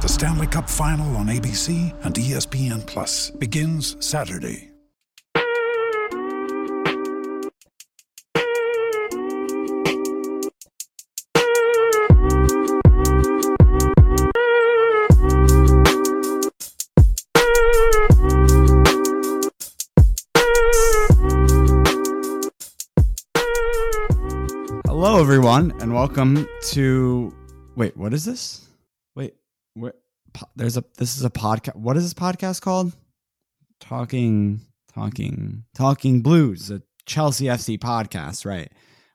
The Stanley Cup Final on ABC and ESPN Plus begins Saturday. Hello, everyone, and welcome to. Wait, what is this? There's a. This is a podcast. What is this podcast called? Talking, talking, talking blues. A Chelsea FC podcast, right?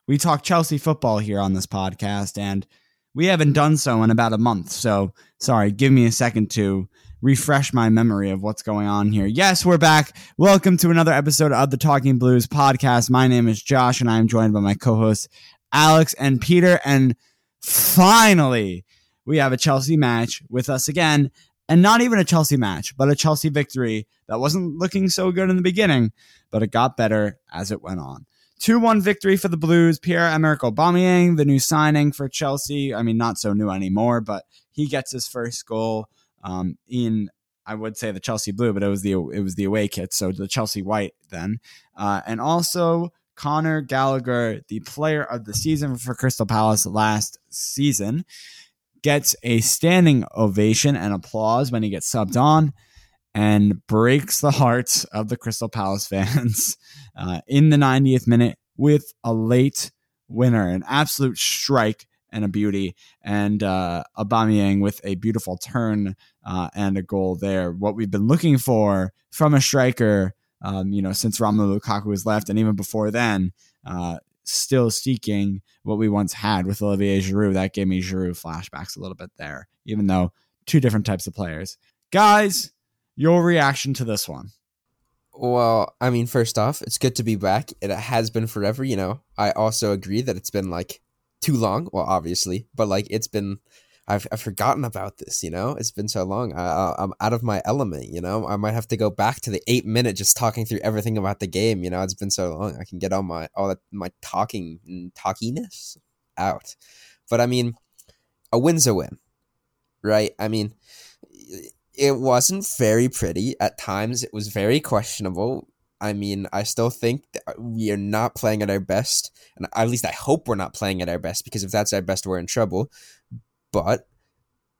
We talk Chelsea football here on this podcast, and we haven't done so in about a month. So, sorry. Give me a second to refresh my memory of what's going on here. Yes, we're back. Welcome to another episode of the Talking Blues podcast. My name is Josh, and I am joined by my co-hosts Alex and Peter. And finally, we have a Chelsea match with us again. And not even a Chelsea match, but a Chelsea victory that wasn't looking so good in the beginning, but it got better as it went on. 2 1 victory for the Blues. Pierre Emerick Aubameyang, the new signing for Chelsea. I mean, not so new anymore, but he gets his first goal um, in I would say the Chelsea blue, but it was the it was the away kit, so the Chelsea white then, uh, and also Conor Gallagher, the player of the season for Crystal Palace last season, gets a standing ovation and applause when he gets subbed on, and breaks the hearts of the Crystal Palace fans uh, in the 90th minute with a late winner, an absolute strike and a beauty, and uh, Aubameyang with a beautiful turn uh, and a goal there. What we've been looking for from a striker, um, you know, since Romelu Lukaku was left, and even before then, uh, still seeking what we once had with Olivier Giroud. That gave me Giroud flashbacks a little bit there, even though two different types of players. Guys, your reaction to this one? Well, I mean, first off, it's good to be back. It has been forever, you know. I also agree that it's been like too long. Well, obviously, but like it's been, I've, I've forgotten about this, you know. It's been so long. I, I'm out of my element, you know. I might have to go back to the eight minute just talking through everything about the game. You know, it's been so long. I can get all my all that my talking and talkiness out. But I mean, a win's a win, right? I mean, it wasn't very pretty at times. It was very questionable. I mean, I still think we are not playing at our best, and at least I hope we're not playing at our best because if that's our best, we're in trouble. But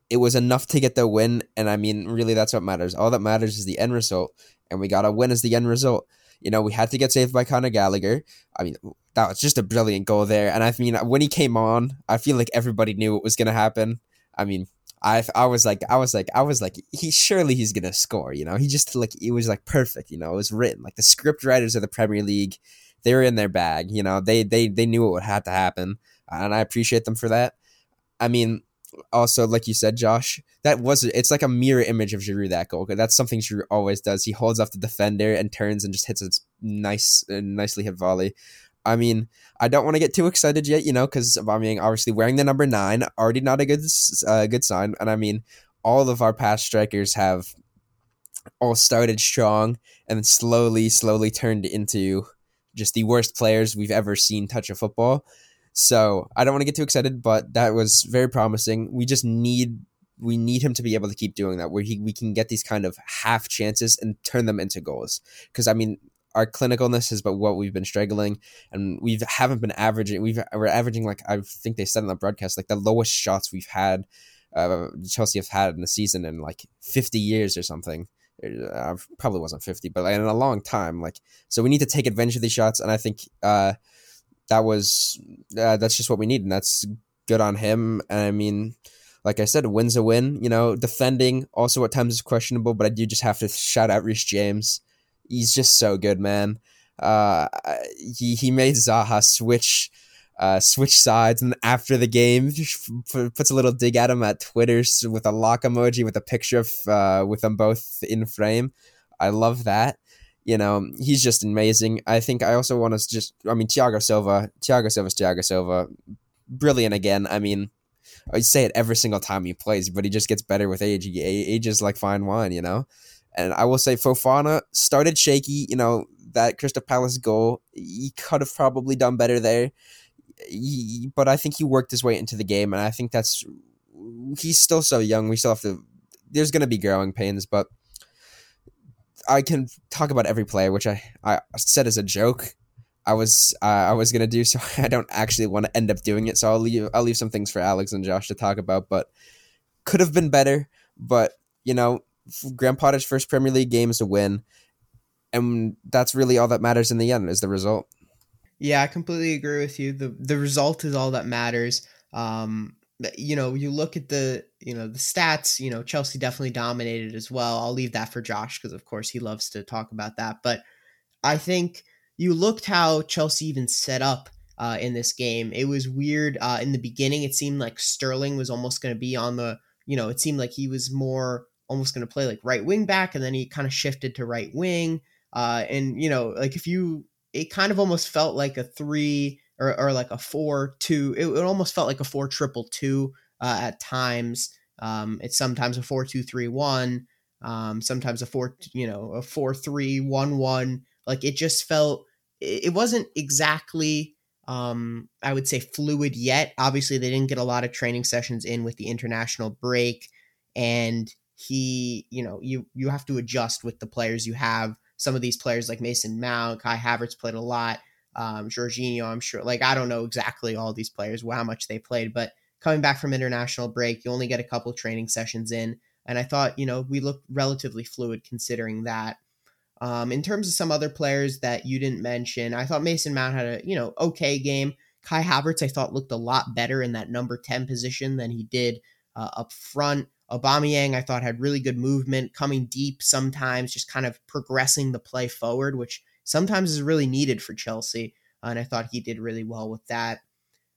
it was enough to get the win, and I mean, really, that's what matters. All that matters is the end result, and we got a win as the end result. You know, we had to get saved by Conor Gallagher. I mean, that was just a brilliant goal there, and I mean, when he came on, I feel like everybody knew what was going to happen. I mean, I I was like I was like I was like he surely he's gonna score you know he just like it was like perfect you know it was written like the script writers of the Premier League they were in their bag you know they they they knew what had to happen and I appreciate them for that I mean also like you said Josh that was it's like a mirror image of Giroud that goal that's something Giroud always does he holds off the defender and turns and just hits a nice nicely hit volley I mean, I don't want to get too excited yet, you know, because Aubameyang obviously wearing the number nine, already not a good uh, good sign. And I mean, all of our past strikers have all started strong and slowly, slowly turned into just the worst players we've ever seen touch a football. So I don't want to get too excited, but that was very promising. We just need we need him to be able to keep doing that, where he we can get these kind of half chances and turn them into goals. Because I mean, our clinicalness is but what we've been struggling and we haven't been averaging we've we're averaging like I think they said in the broadcast like the lowest shots we've had uh, Chelsea have had in the season in like 50 years or something I probably wasn't 50, but in a long time. Like, so we need to take advantage of these shots, and I think uh, that was uh, that's just what we need, and that's good on him. And I mean, like I said, win's a win. You know, defending also at times is questionable, but I do just have to shout out Reece James. He's just so good, man. Uh, he he made Zaha switch uh, switch sides, and after the game, puts a little dig at him at Twitter with a lock emoji with a picture of uh, with them both in frame. I love that. You know, he's just amazing. I think I also want to just, I mean, Thiago Silva, Thiago Silva's Thiago Silva, brilliant again. I mean, I say it every single time he plays, but he just gets better with age. He ages like fine wine, you know. And I will say Fofana started shaky. You know that Crystal Palace goal, he could have probably done better there he, but I think he worked his way into the game, and I think that's he's still so young. We still have to. There's going to be growing pains, but I can talk about every play, which I I said as a joke. I was uh, I was gonna do so. I don't actually want to end up doing it, so I'll leave I'll leave some things for Alex and Josh to talk about. But could have been better. But you know, Graham Potter's first Premier League game is a win, and that's really all that matters in the end is the result. Yeah, I completely agree with you. the The result is all that matters. Um, you know, you look at the you know the stats. You know, Chelsea definitely dominated as well. I'll leave that for Josh because, of course, he loves to talk about that. But I think you looked how Chelsea even set up uh, in this game. It was weird uh, in the beginning. It seemed like Sterling was almost going to be on the. You know, it seemed like he was more almost going to play like right wing back, and then he kind of shifted to right wing. Uh, and you know, like if you it kind of almost felt like a three or, or like a four two. It, it almost felt like a four triple two uh, at times. Um, it's sometimes a four two three one. Um, sometimes a four you know a four three one one. Like it just felt. It, wasn't exactly. Um, I would say fluid yet. Obviously, they didn't get a lot of training sessions in with the international break, and he, you know, you you have to adjust with the players you have some of these players like Mason Mount, Kai Havertz played a lot. Um, Jorginho, I'm sure. Like I don't know exactly all these players, how much they played, but coming back from international break, you only get a couple training sessions in, and I thought you know we looked relatively fluid considering that. Um, in terms of some other players that you didn't mention, I thought Mason Mount had a you know okay game. Kai Havertz I thought looked a lot better in that number ten position than he did uh, up front. Aubameyang, I thought, had really good movement, coming deep sometimes, just kind of progressing the play forward, which sometimes is really needed for Chelsea. Uh, and I thought he did really well with that.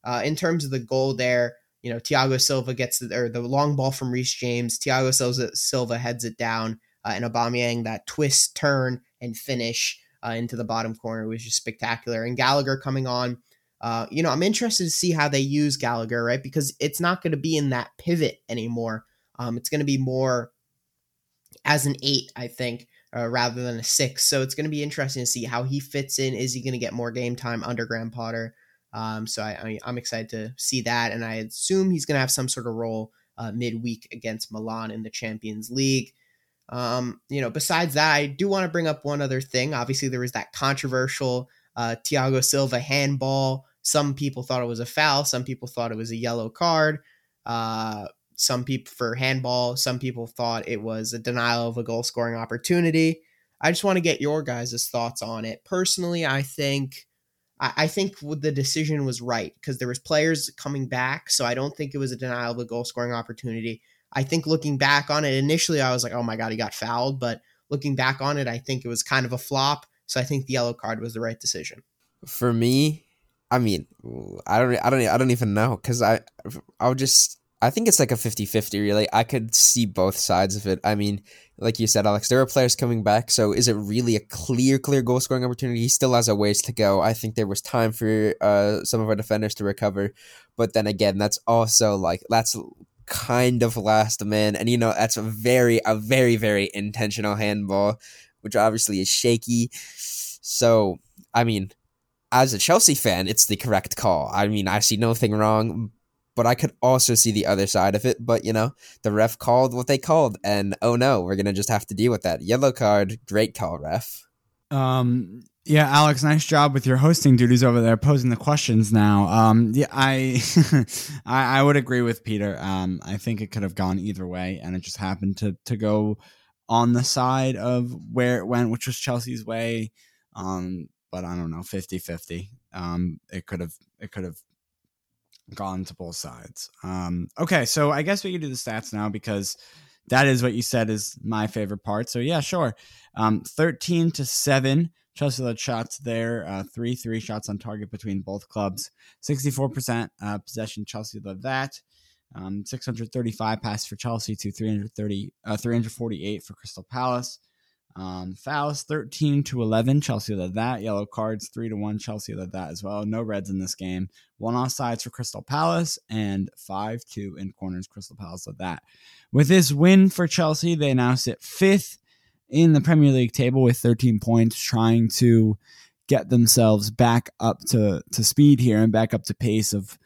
Uh, in terms of the goal there, you know, Thiago Silva gets the, or the long ball from Reece James. Thiago Silva, Silva heads it down, uh, and Aubameyang that twist, turn, and finish uh, into the bottom corner was just spectacular. And Gallagher coming on, uh, you know, I'm interested to see how they use Gallagher, right? Because it's not going to be in that pivot anymore. Um, it's going to be more as an eight, I think, uh, rather than a six. So it's going to be interesting to see how he fits in. Is he going to get more game time under Graham Potter? Um, so I, am excited to see that, and I assume he's going to have some sort of role uh, midweek against Milan in the Champions League. Um, you know, besides that, I do want to bring up one other thing. Obviously, there was that controversial uh, Thiago Silva handball. Some people thought it was a foul. Some people thought it was a yellow card. Uh, some people for handball, some people thought it was a denial of a goal scoring opportunity. I just want to get your guys' thoughts on it. Personally, I think I think the decision was right because there was players coming back, so I don't think it was a denial of a goal scoring opportunity. I think looking back on it, initially I was like, "Oh my god, he got fouled," but looking back on it, I think it was kind of a flop. So I think the yellow card was the right decision. For me, I mean, I don't, I don't, I don't even know because I, I'll just I think it's like a 50-50 really. I could see both sides of it. I mean, like you said, Alex, there are players coming back, so is it really a clear, clear goal scoring opportunity? He still has a ways to go. I think there was time for uh, some of our defenders to recover, but then again, that's also like that's kind of last man, and you know that's a very, a very, very intentional handball, which obviously is shaky. So, I mean, as a Chelsea fan, it's the correct call. I mean, I see nothing wrong, but I could also see the other side of it. But you know, the ref called what they called, and oh no, we're gonna just have to deal with that. Yellow card, great call, ref. Um, yeah, Alex, nice job with your hosting duties over there, posing the questions. Now, um, yeah, I, I, I would agree with Peter. Um, I think it could have gone either way, and it just happened to to go on the side of where it went, which was Chelsea's way. Um, but I don't know, 50-50. Um, it could have it could have gone to both sides. Um, okay, so I guess we can do the stats now because that is what you said is my favorite part. So yeah, sure. Um, 13 to 7 Chelsea led shots there, uh, three three shots on target between both clubs. Sixty four percent uh, possession. Chelsea led that. Um, 635 passes for Chelsea to 330, uh, 348 for Crystal Palace. Um, fouls 13 to 11. Chelsea led that. Yellow cards 3 to 1. Chelsea led that as well. No reds in this game. One offsides for Crystal Palace and 5 2 in corners. Crystal Palace led that. With this win for Chelsea, they now sit fifth in the Premier League table with 13 points, trying to get themselves back up to, to speed here and back up to pace of,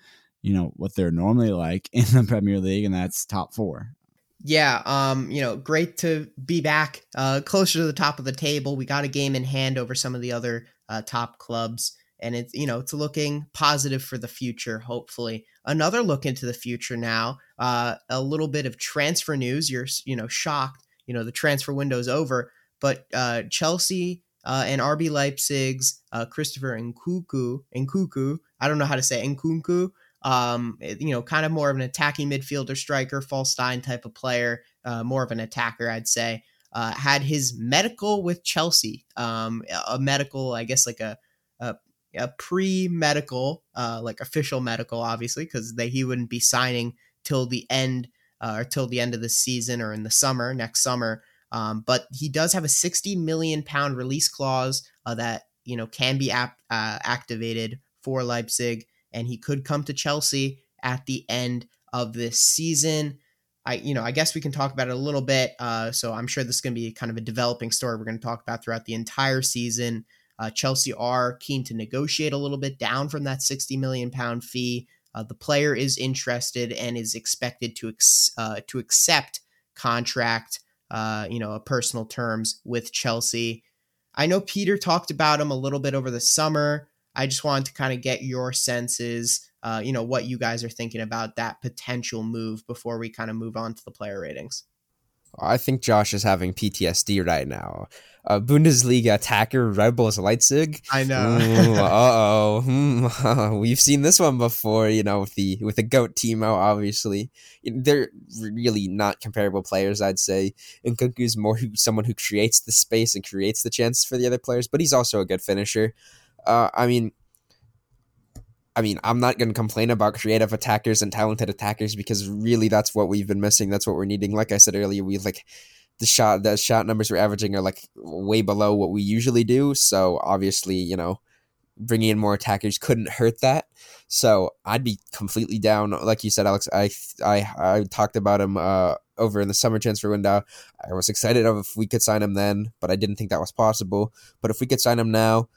you know, what they're normally like in the Premier League, and that's top four. Yeah, um, you know, great to be back uh, closer to the top of the table. We got a game in hand over some of the other uh, top clubs, and it's you know it's looking positive for the future. Hopefully, another look into the future now. Uh, a little bit of transfer news. You're you know shocked you know the transfer window's over. But uh, Chelsea uh, and RB Leipzig's uh, Christopher Nkunku, Nkunku, I don't know how to say Nkunku. Um, you know, kind of more of an attacking midfielder, striker, false nine type of player, uh, more of an attacker, I'd say. Uh, had his medical with Chelsea, um, a medical, I guess, like a a, a pre medical, uh, like official medical, obviously, because he wouldn't be signing till the end uh, or till the end of the season or in the summer, next summer. Um, but he does have a 60 million pound release clause uh, that you know can be ap- uh, activated for Leipzig, and he could come to Chelsea at the end of this season. I, you know, I guess we can talk about it a little bit. Uh, so I'm sure this is going to be kind of a developing story we're going to talk about throughout the entire season. Uh, Chelsea are keen to negotiate a little bit down from that 60 million pound fee. Uh, the player is interested and is expected to ex- uh, to accept contract, uh, you know, personal terms with Chelsea. I know Peter talked about him a little bit over the summer. I just wanted to kind of get your senses, uh, you know, what you guys are thinking about that potential move before we kind of move on to the player ratings. I think Josh is having PTSD right now. Uh, Bundesliga attacker Red Bulls Leipzig. I know. uh oh, we've seen this one before. You know, with the with the goat Timo. Obviously, they're really not comparable players. I'd say. And is more who, someone who creates the space and creates the chances for the other players, but he's also a good finisher. Uh, I mean, I mean, I'm not going to complain about creative attackers and talented attackers because really that's what we've been missing. That's what we're needing. Like I said earlier, we like the shot the shot numbers we're averaging are like way below what we usually do. So obviously, you know, bringing in more attackers couldn't hurt that. So I'd be completely down. Like you said, Alex, I I I talked about him uh, over in the summer transfer window. I was excited of if we could sign him then, but I didn't think that was possible. But if we could sign him now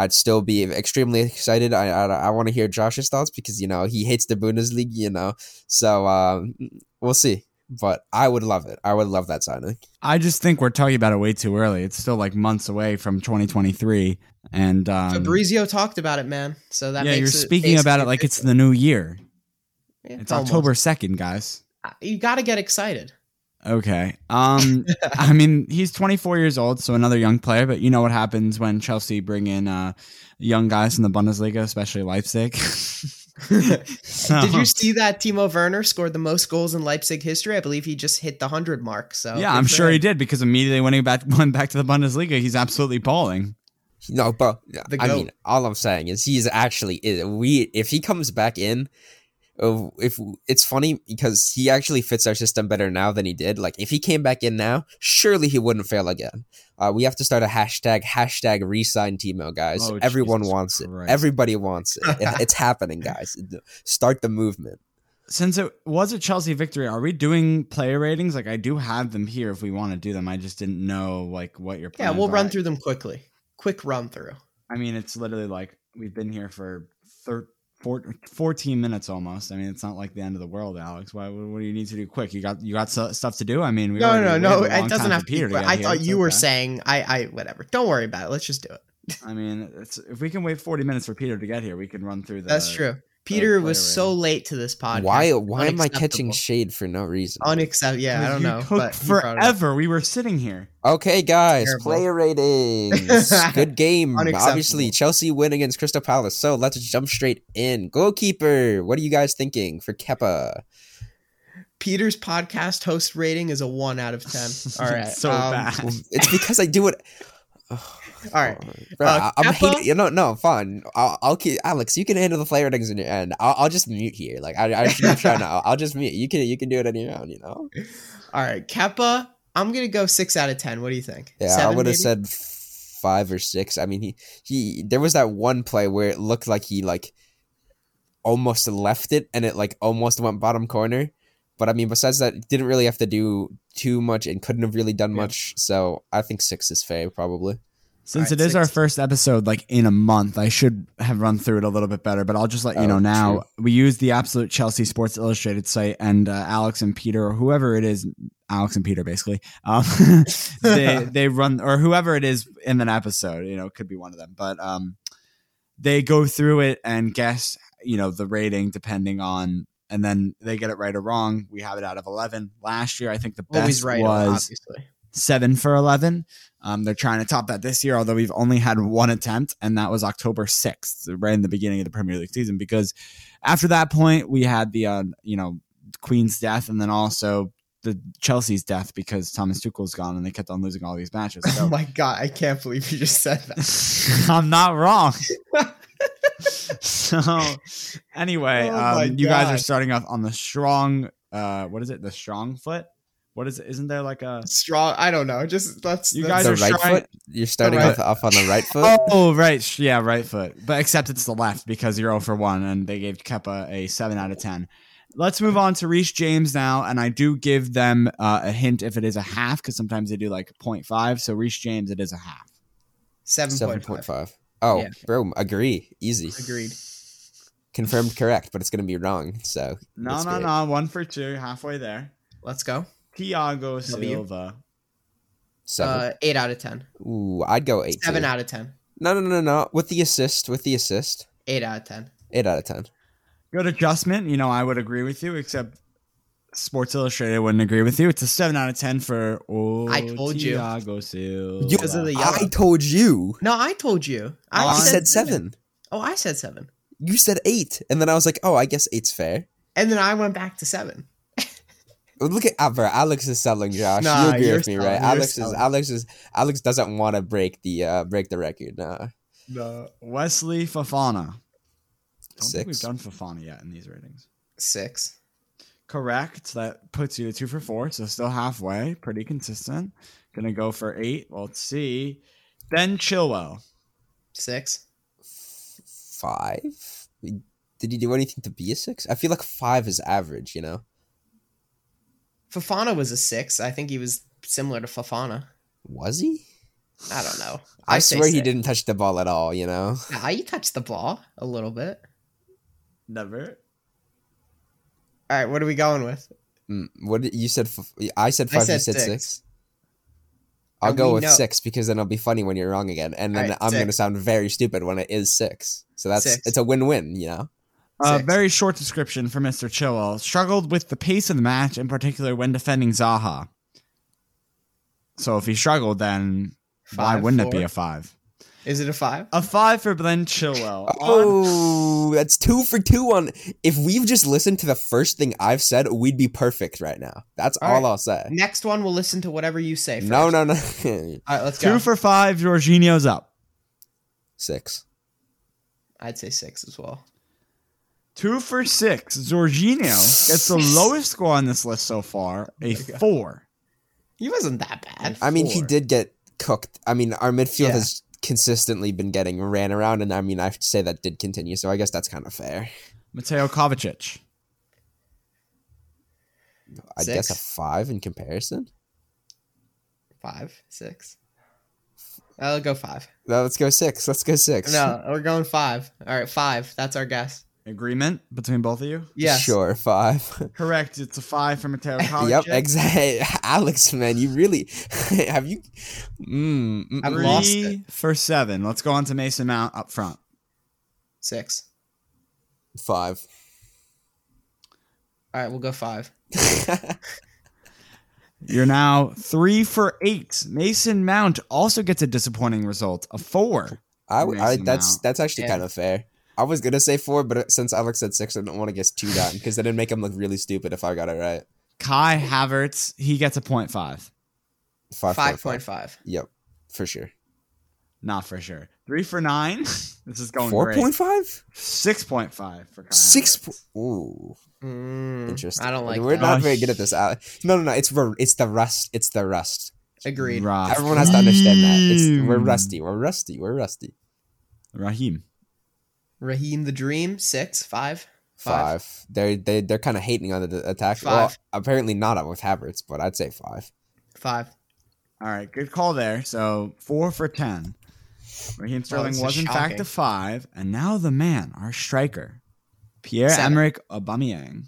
I'd still be extremely excited. I I, I want to hear Josh's thoughts because you know he hates the Bundesliga, you know. So um, we'll see. But I would love it. I would love that signing. I just think we're talking about it way too early. It's still like months away from 2023, and um, Fabrizio talked about it, man. So that yeah, you're speaking about it like it's the new year. Yeah, it's almost. October second, guys. Uh, you got to get excited. Okay. Um I mean, he's 24 years old, so another young player, but you know what happens when Chelsea bring in uh young guys in the Bundesliga, especially Leipzig. so, Did you see that Timo Werner scored the most goals in Leipzig history? I believe he just hit the 100 mark. So Yeah, I'm sure him. he did because immediately when he back, went back to the Bundesliga, he's absolutely balling. No, but I mean, all I'm saying is he's actually we if he comes back in if it's funny because he actually fits our system better now than he did. Like if he came back in now, surely he wouldn't fail again. Uh, we have to start a hashtag hashtag resign Timo, guys. Oh, Everyone Jesus wants Christ. it. Everybody wants it. it. It's happening, guys. Start the movement. Since it was a Chelsea victory, are we doing player ratings? Like I do have them here if we want to do them. I just didn't know like what your yeah. We'll are. run through them quickly. Quick run through. I mean, it's literally like we've been here for 13 four, 14 minutes almost. I mean, it's not like the end of the world, Alex. Why? What do you need to do quick? You got you got stuff to do. I mean, we no, no, no. It doesn't have to. Be, I here. thought you were saying I, I, whatever. Don't worry about it. Let's just do it. I mean, if we can wait 40 minutes for Peter to get here, we can run through the. That's true. Peter player was so late to this podcast. Why? Why am I catching shade for no reason? Unacceptable. Yeah, I don't You know. but he brought it up. forever. We were sitting here. Okay, guys, Terrible. player ratings. Good game. Obviously, Chelsea win against Crystal Palace. So let's jump straight in. Goalkeeper. What are you guys thinking for Kepa? Peter's podcast host rating is a one out of ten. All right, so um, bad. It's because I do it. All right, Bro, Uh, I- I'm hating. You know, no, fine. I'll, I'll keep Alex. You can handle the player ratings in your end. I'll, I'll just mute here. Like I, I mute right now. I'll just mute. You can, you can do it on your own. You know. all right. Kepa, I'm gonna go six out of ten. What do you think? Yeah, I would have said five or six. I mean, he he. There was that one play where it looked like he like almost left it, and it like almost went bottom corner. But I mean, besides that, didn't really have to do too much, and couldn't have really done Yeah. much. So I think six is fair, probably. Since Alright, it is our first episode, like in a month, I should have run through it a little bit better. But I'll just let you Oh, know now. true. We use the Absolute Chelsea Sports Illustrated site, and uh, Alex and Peter, or whoever it is, Alex and Peter, basically, um, they they run or whoever it is in an episode. You know, it could be one of them, but um, they go through it and guess, you know, the rating depending on. And then they get it right or wrong. We have it out of eleven. Last year, I think the best right. was obviously. seven for 11. Um, they're trying to top that this year, although we've only had one attempt, and that was October 6th, right in the beginning of the Premier League season. Because after that point, we had the, uh, you know, Queen's death and then also the Chelsea's death because Thomas Tuchel's gone and they kept on losing all these matches. Oh my god, I can't believe you just said that. I'm not wrong. so anyway, Oh um, you guys are starting off on the strong, uh, what is it? The strong foot? What is it? Isn't there like a. Strong. I don't know. Just let's. You guys the are right trying- foot. You're starting right- off, off on the right foot. Oh, right. Yeah, right foot. But except it's the left because you're 0 for 1 and they gave Kepa a 7 out of 10. Let's move on to Reece James now. And I do give them uh, a hint if it is a half because sometimes they do like 0.5. So Reece James, it is a half. seven Seven point point five. five. Oh, Yeah. bro, agree. Easy. Agreed. Confirmed correct, but it's gonna be wrong. So No, no, great. no. One for two, halfway there. Let's go. Thiago W. Silva. Seven. Uh, eight out of ten. Ooh, I'd go eight. Seven too. out of ten. No, no, no, no. With the assist, with the assist, Eight out of ten. eight out of ten. Good adjustment. You know, I would agree with you, except Sports Illustrated wouldn't agree with you. It's a 7 out of 10 for oh, I told you. Thiago Silva. You- Because of the I told you. No, I told you. I I I said seven. Oh, I said seven. You said eight, and then I was like, oh, I guess eight's fair. And then I went back to seven. Look at Albert. Alex is selling Josh. Nah, you agree with me, selling, right? you're Alex is. Alex is Alex doesn't want to break the uh break the record. Nah. The Wesley Fofana. Don't think we've done Fofana yet in these ratings. Six. Correct. That puts you to two for four, so still halfway. Pretty consistent. Gonna go for eight. Well, let's see. Ben Chilwell. Six. Five. Did he do anything to be a six? I feel like five is average. You know. Fofana was a six. I think he was similar to Fofana. Was he? I don't know. I, say swear he didn't touch the ball at all. You know. Nah, you touched the ball a little bit. Never. All right, what are we going with? Mm, what did, you said? I said five. said you said six. six. I'll go with know- six because then it'll be funny when you're wrong again, and then Alright, I'm gonna sound very stupid when it is six. So that's Six. it's a win-win, you know. A Six. very short description for Mr. Chilwell. Struggled with the pace of the match, in particular when defending Zaha. So if he struggled, then why wouldn't it be a five? Is it a five? A five for Glenn Chilwell. On- Oh, that's two for two on. If we've just listened to the first thing I've said, we'd be perfect right now. That's All all, right. I'll say. Next one, we'll listen to whatever you say. First. No, no, no. All right, let's go. Two go. for five. Jorginho's up. Six. I'd say six as well. Two for six. Jorginho gets the lowest score on this list so far, oh a four. He wasn't that bad. I mean, he did get cooked. I mean, our midfield Yeah. has consistently been getting ran around, and I mean, I have to say that did continue. So I guess that's kind of fair. Mateo Kovacic. I guess a five in comparison. Five, six. I'll go five. No, let's go six. Let's go six. No, we're going five. All right, five. That's our guess. Agreement between both of you? Yes. Sure, five. Correct. It's a five for Mateo Kovacic. yep, exactly. Alex, man, you really have you? Mm, mm, I've mm. lost Three it. for seven. Let's go on to Mason Mount up front. Six. Five. All right, we'll go five. You're now three for eight. Mason Mount also gets a disappointing result, a four. I, I that's Mount. that's actually Yeah. kind of fair. I was gonna say four, but uh, since Alex said six, I don't want to guess two down because then it'd make him look really stupid if I got it right. Kai Havertz, he gets a point five. Five Five point five. Yep, for sure. Not for sure. Three for nine. this is going Four great. point five. Six point five for Kai Six. Po- Ooh, Mm, interesting. I don't like We're that. not Oh, very good at this. Alex. No, no, no. It's it's the rust. It's the rust. Agreed. Ra- Everyone has to understand that. It's we're rusty. We're rusty. We're rusty. Raheem. Raheem the Dream, six, five. Five. They're they they're kind of hating on the d- attack. Well, Five. apparently not with Havertz, but I'd say five. Five. All right, good call there. So four for ten. Raheem Sterling this is was in fact a five, and now the man, our striker, Pierre Seven. Emerick Aubameyang.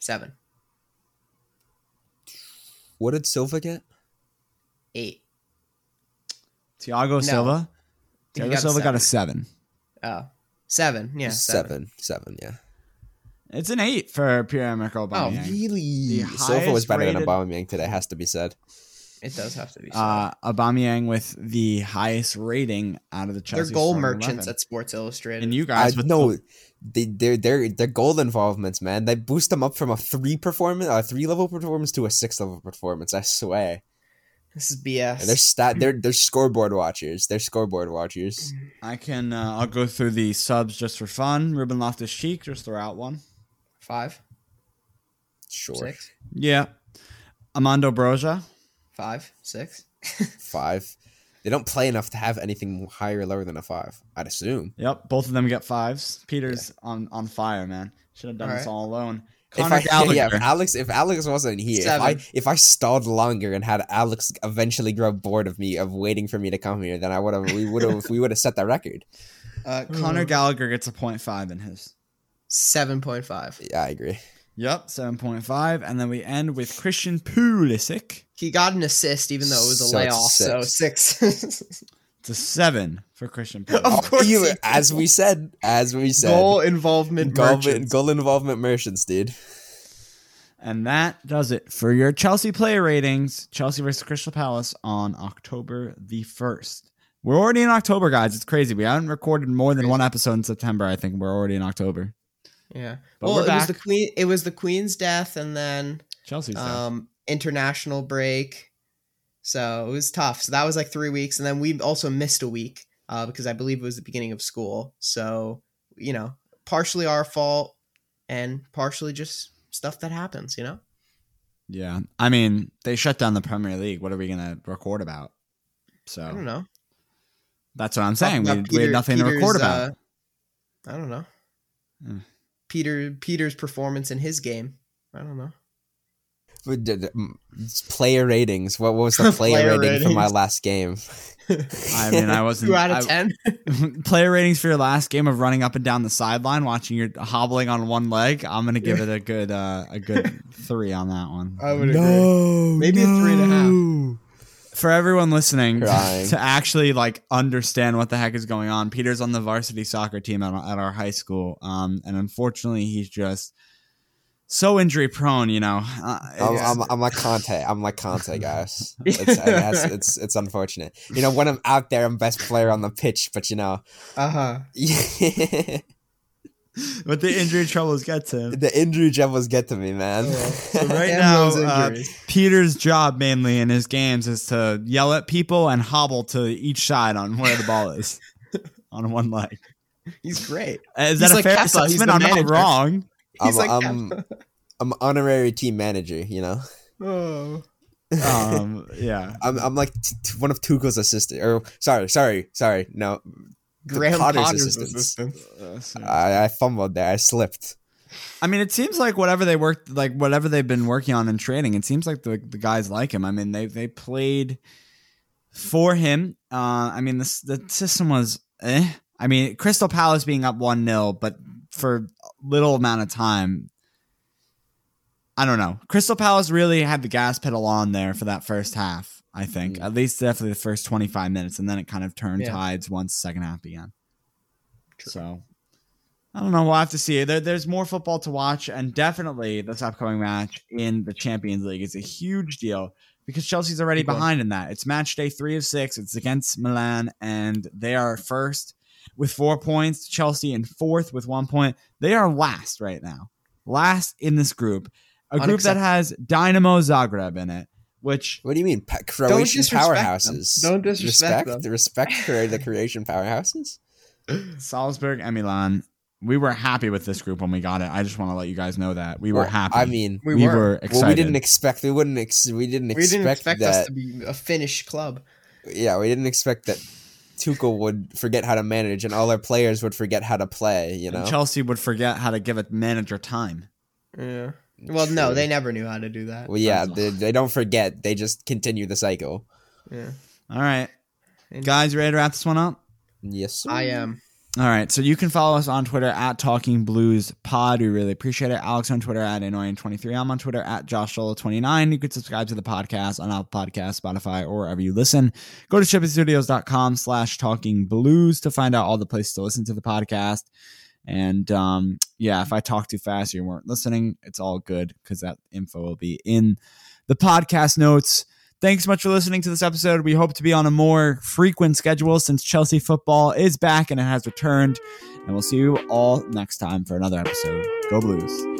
Seven. What did Silva get? Eight. Thiago Silva. Thiago got a Silva got a seven. seven. Oh. Seven. Yeah. Seven. Seven. Seven. Yeah. It's an eight for Pierre Emerick Oh, really? The Silva was highest better than rated- Aubameyang today. Has to be said. It does have to be. Seven. uh, Aubameyang with the highest rating out of the Chelsea. They're Chelsea. goal merchants 11. at Sports Illustrated. and you guys with no, the- they they're they're they're goal involvements, man. They boost them up from a three performance, a three level performance to a six level performance. I swear. This is BS. And they're stat. They're they're scoreboard watchers. They're scoreboard watchers. I can. Uh, I'll go through the subs just for fun. Ruben Loftus Cheek, just throw out one. Five. Sure. Six. Yeah. Armando Broja. Five. Six. Five. They don't play enough to have anything higher or lower than a five. I'd assume. Yep, both of them get fives. Peter's on on fire, man. Should have done All this right. all alone. If I, Gallagher. yeah, if Alex, if Alex wasn't here, if I if I stalled longer and had Alex eventually grow bored of me of waiting for me to come here, then I would have we would have we would have set that record. Uh, Conor Gallagher gets a point five in his. Seven point five. Yeah, I agree. Yep, seven point five, and then we end with Christian Pulisic. He got an assist, even though it was a So it's layoff. So six. It's a seven for Christian Pulisic. Of course You- as we said, as we said, Goal involvement. goal, merchants. goal involvement merchants, dude. And that does it for your Chelsea player ratings. Chelsea versus Crystal Palace on October the 1st. We're already in October, guys. It's crazy. We haven't recorded more than one episode in September. I think we're already in October. Yeah. But well, we're it was back. the queen. It was the queen's death, and then Chelsea's down. um, international break. So it was tough. So that was like three weeks, and then we also missed a week uh, because I believe it was the beginning of school. So you know, partially our fault, and partially just stuff that happens. You know. Yeah. I mean, they shut down the Premier League. What are we going to record about? So I don't know. that's what I'm saying. We, about we had Peter- nothing to record about. uh, I don't know. Mm. Peter Peter's performance in his game. I don't know. But d- d- mm, Player ratings. What was the player, Player rating for my last game? I mean, I wasn't. Two out of ten. player ratings for your last game of running up and down the sideline, watching you hobbling on one leg. I'm gonna give it a good uh, a good three on that one. I would no, Maybe a three and a half. For everyone listening Crying. to actually like understand what the heck is going on, Peter's on the varsity soccer team at, at our high school, um, and unfortunately, he's just so injury prone. You know, uh, I'm, I'm, I'm like Conte. I'm like Conte, guys. It's, it it's it's unfortunate. You know, when I'm out there, I'm best player on the pitch, but you know, Uh huh. the but the injury troubles get to him. injury troubles get to me, man. So right now, uh. Peter's job mainly in his games is to yell at people and hobble to each side on where the ball is on one leg. He's great. Is He's that a like fair Kepa, he's assessment? the I'm not wrong. He's I'm, like I'm, I'm honorary team manager. You know, Oh. Um, yeah. I'm I'm like t- t- one of Tuchel's assistant. Or sorry, sorry, sorry. No, the Graham Potter's Potter's, assistants. assistant. I, I fumbled there. I slipped. I mean, it seems like whatever they worked, like whatever they've been working on in training, it seems like the, the guys like him. I mean, they they played for him. Uh, I mean, this the system was eh. I mean, Crystal Palace being up one 0 but for little amount of time. I don't know. Crystal Palace really had the gas pedal on there for that first half. I think Mm. at least definitely the first twenty five minutes, and then it kind of turned Yeah. tides once the second half began. So I don't know. We'll have to see. There, there's more football to watch, and definitely this upcoming match in the Champions League is a huge deal because Chelsea's already behind in that. It's match day three of six. It's against Milan, and they are first with four points. Chelsea in fourth with one point. They are last right now, last in this group, a group that has Dynamo Zagreb in it. Which what do you mean, pa- Croatian powerhouses? Them. Don't disrespect respect them. respect for the Croatian powerhouses. Salzburg and Milan. We were happy with this group when we got it. I just want to let you guys know that we well, were happy. I mean, we, we were. were. excited. Well, we didn't expect. We wouldn't. Ex- we didn't expect. We didn't expect that, us to be a Finnish club. Yeah, we didn't expect that Tuchel would forget how to manage, and all our players would forget how to play. You know, and Chelsea would forget how to give a manager time. Yeah. Well, True. no, they never knew how to do that. Well, yeah, they, they, don't forget. They just continue the cycle. Yeah. All right, guys, ready to wrap this one up? Yes, sir. I am. All right, so you can follow us on Twitter at Talking Blues Pod. We really appreciate it. Alex on Twitter at anorian23. I'm on Twitter at JoshSolo29. You can subscribe to the podcast on Apple Podcasts, Spotify, or wherever you listen. Go to shipitstudios.com slash Talking Blues to find out all the places to listen to the podcast. And um, yeah, if I talk too fast you weren't listening, it's all good because that info will be in the podcast notes. Thanks so much for listening to this episode. We hope to be on a more frequent schedule since Chelsea football is back and it has returned. And we'll see you all next time for another episode. Go Blues.